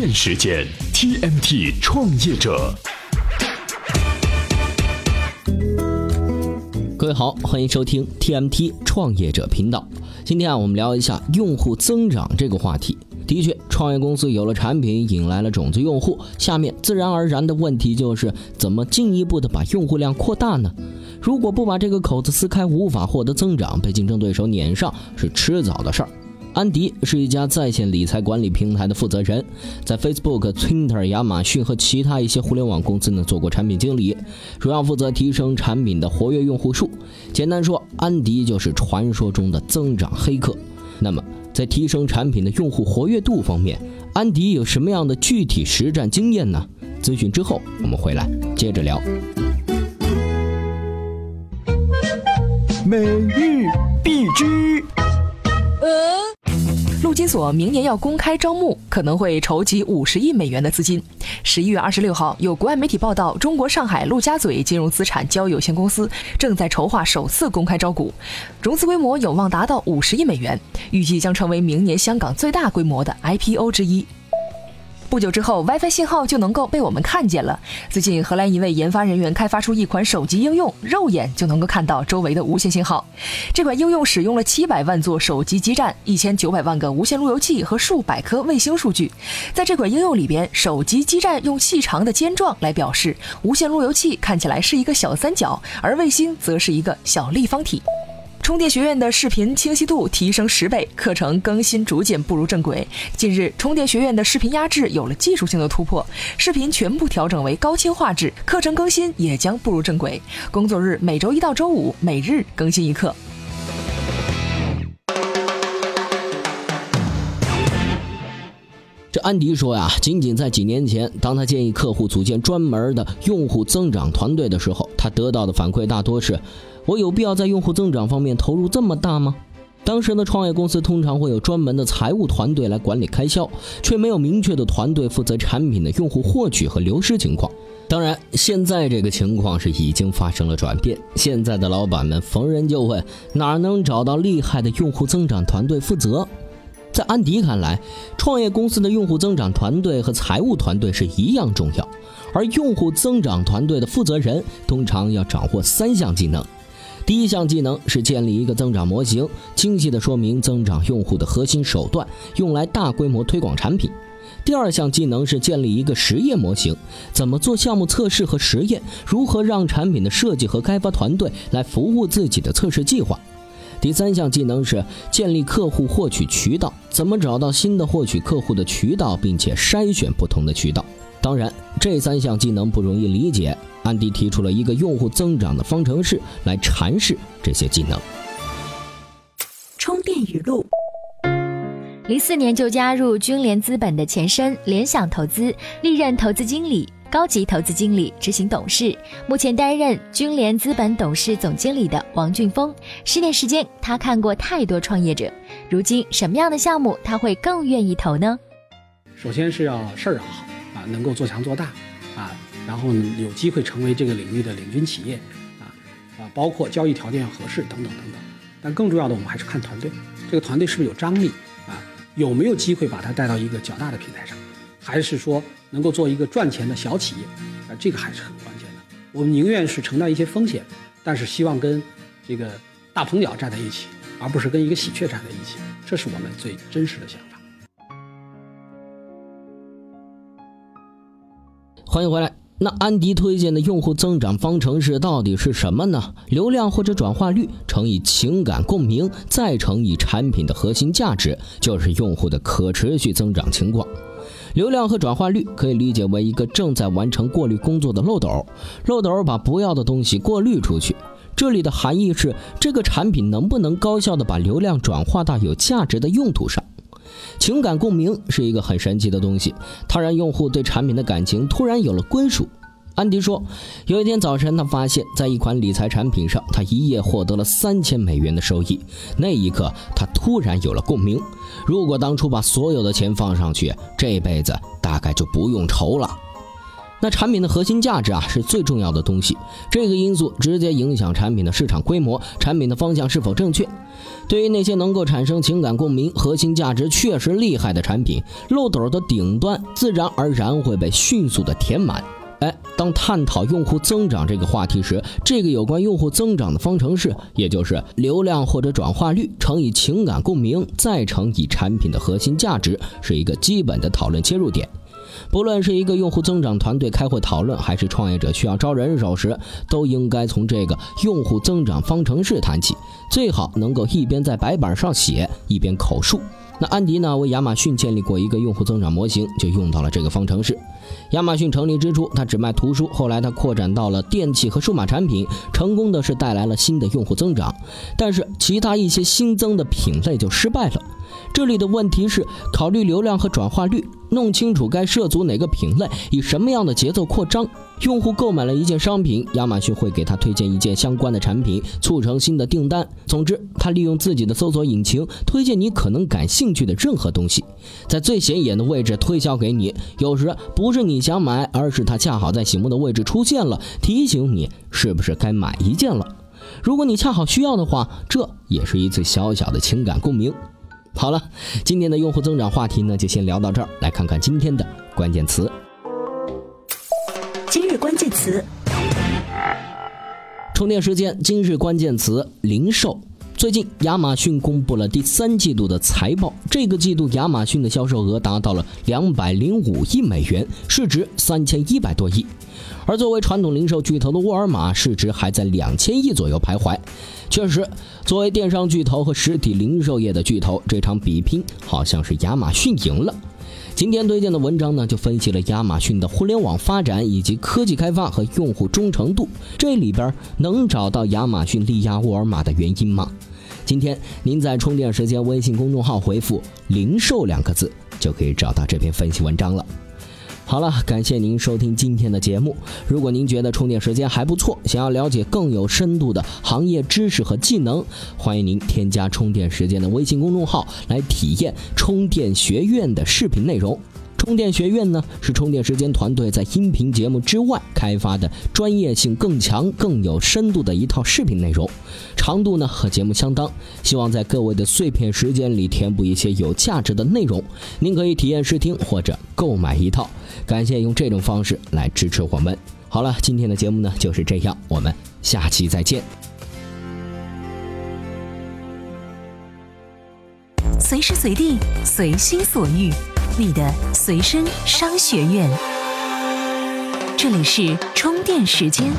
电时间 TMT 创业者。各位好，欢迎收听 TMT 创业者频道。今天啊，我们聊一下用户增长这个话题。的确，创业公司有了产品，引来了种子用户，下面自然而然的问题就是怎么进一步的把用户量扩大呢？如果不把这个口子撕开，无法获得增长，被竞争对手撵上是迟早的事儿。安迪是一家在线理财管理平台的负责人，在 Facebook、Twitter、亚马逊和其他一些互联网公司呢做过产品经理，主要负责提升产品的活跃用户数。简单说，安迪就是传说中的增长黑客。那么，在提升产品的用户活跃度方面，安迪有什么样的具体实战经验呢？咨询之后，我们回来接着聊。每日必知。陆金所明年要公开招募，可能会筹集五十亿美元的资金。十一月二十六号，有国外媒体报道，中国上海陆家嘴金融资产交易有限公司正在筹划首次公开招股，融资规模有望达到五十亿美元，预计将成为明年香港最大规模的 IPO 之一。不久之后，WiFi 信号就能够被我们看见了。最近，荷兰一位研发人员开发出一款手机应用，肉眼就能够看到周围的无线信号。这款应用使用了七百万座手机基站、一千九百万个无线路由器和数百颗卫星数据。在这款应用里边，手机基站用细长的尖状来表示，无线路由器看起来是一个小三角，而卫星则是一个小立方体。充电学院的视频清晰度提升十倍，课程更新逐渐步入正轨。近日，充电学院的视频压制有了技术性的突破，视频全部调整为高清画质，课程更新也将步入正轨。工作日每周一到周五，每日更新一课。这安迪说呀，仅仅在几年前，当他建议客户组建专门的用户增长团队的时候，他得到的反馈大多是。我有必要在用户增长方面投入这么大吗？当时的创业公司通常会有专门的财务团队来管理开销，却没有明确的团队负责产品的用户获取和流失情况。当然，现在这个情况是已经发生了转变。现在的老板们逢人就问哪能找到厉害的用户增长团队负责。在安迪看来，创业公司的用户增长团队和财务团队是一样重要，而用户增长团队的负责人通常要掌握三项技能。第一项技能是建立一个增长模型，清晰地说明增长用户的核心手段，用来大规模推广产品。第二项技能是建立一个实验模型，怎么做项目测试和实验，如何让产品的设计和开发团队来服务自己的测试计划。第三项技能是建立客户获取渠道，怎么找到新的获取客户的渠道，并且筛选不同的渠道。当然，这三项技能不容易理解。安迪提出了一个用户增长的方程式来阐释这些技能。充电语录：零四年就加入君联资本的前身联想投资，历任投资经理、高级投资经理、执行董事。目前担任君联资本董事总经理的王俊峰，十年时间，他看过太多创业者。如今，什么样的项目他会更愿意投呢？首先是要事儿要好啊，能够做强做大啊。然后，有机会成为这个领域的领军企业，啊啊，包括交易条件要合适等等等等。但更重要的，我们还是看团队，这个团队是不是有张力啊？有没有机会把它带到一个较大的平台上？还是说能够做一个赚钱的小企业？啊，这个还是很关键的。我们宁愿是承担一些风险，但是希望跟这个大鹏鸟站在一起，而不是跟一个喜鹊站在一起。这是我们最真实的想法。欢迎回来。那安迪推荐的用户增长方程式到底是什么呢？流量或者转化率乘以情感共鸣，再乘以产品的核心价值，就是用户的可持续增长情况。流量和转化率可以理解为一个正在完成过滤工作的漏斗，漏斗把不要的东西过滤出去。这里的含义是，这个产品能不能高效的把流量转化到有价值的用途上？情感共鸣是一个很神奇的东西，它让用户对产品的感情突然有了归属。安迪说，有一天早晨，他发现，在一款理财产品上，他一夜获得了三千美元的收益。那一刻，他突然有了共鸣。如果当初把所有的钱放上去，这辈子大概就不用愁了。那产品的核心价值啊是最重要的东西，这个因素直接影响产品的市场规模，产品的方向是否正确。对于那些能够产生情感共鸣、核心价值确实厉害的产品，漏斗的顶端自然而然会被迅速的填满。哎，当探讨用户增长这个话题时，这个有关用户增长的方程式，也就是流量或者转化率乘以情感共鸣再乘以产品的核心价值，是一个基本的讨论切入点。不论是一个用户增长团队开会讨论，还是创业者需要招人手时，都应该从这个用户增长方程式谈起，最好能够一边在白板上写，一边口述。那安迪呢，为亚马逊建立过一个用户增长模型，就用到了这个方程式。亚马逊成立之初，它只卖图书，后来它扩展到了电器和数码产品，成功的是带来了新的用户增长，但是其他一些新增的品类就失败了。这里的问题是考虑流量和转化率，弄清楚该涉足哪个品类，以什么样的节奏扩张。用户购买了一件商品，亚马逊会给他推荐一件相关的产品，促成新的订单。总之，他利用自己的搜索引擎推荐你可能感兴趣的任何东西，在最显眼的位置推销给你。有时不是你想买，而是它恰好在醒目的位置出现了，提醒你是不是该买一件了。如果你恰好需要的话，这也是一次小小的情感共鸣。好了，今天的用户增长话题呢，就先聊到这儿。来看看今天的关键词。今日关键词：充电时间。今日关键词：零售。最近，亚马逊公布了第三季度的财报。这个季度，亚马逊的销售额达到了两百零五亿美元，市值三千一百多亿。而作为传统零售巨头的沃尔玛，市值还在两千亿左右徘徊。确实，作为电商巨头和实体零售业的巨头，这场比拼好像是亚马逊赢了。今天推荐的文章呢，就分析了亚马逊的互联网发展以及科技开发和用户忠诚度。这里边能找到亚马逊力压沃尔玛的原因吗？今天您在充电时间微信公众号回复“零售”两个字，就可以找到这篇分析文章了。好了，感谢您收听今天的节目。如果您觉得充电时间还不错，想要了解更有深度的行业知识和技能，欢迎您添加充电时间的微信公众号来体验充电学院的视频内容。充电学院呢，是充电时间团队在音频节目之外开发的专业性更强、更有深度的一套视频内容，长度呢和节目相当，希望在各位的碎片时间里填补一些有价值的内容。您可以体验试听或者购买一套，感谢用这种方式来支持我们。好了，今天的节目呢就是这样，我们下期再见。随时随地，随心所欲。你的随身商学院，这里是充电时间。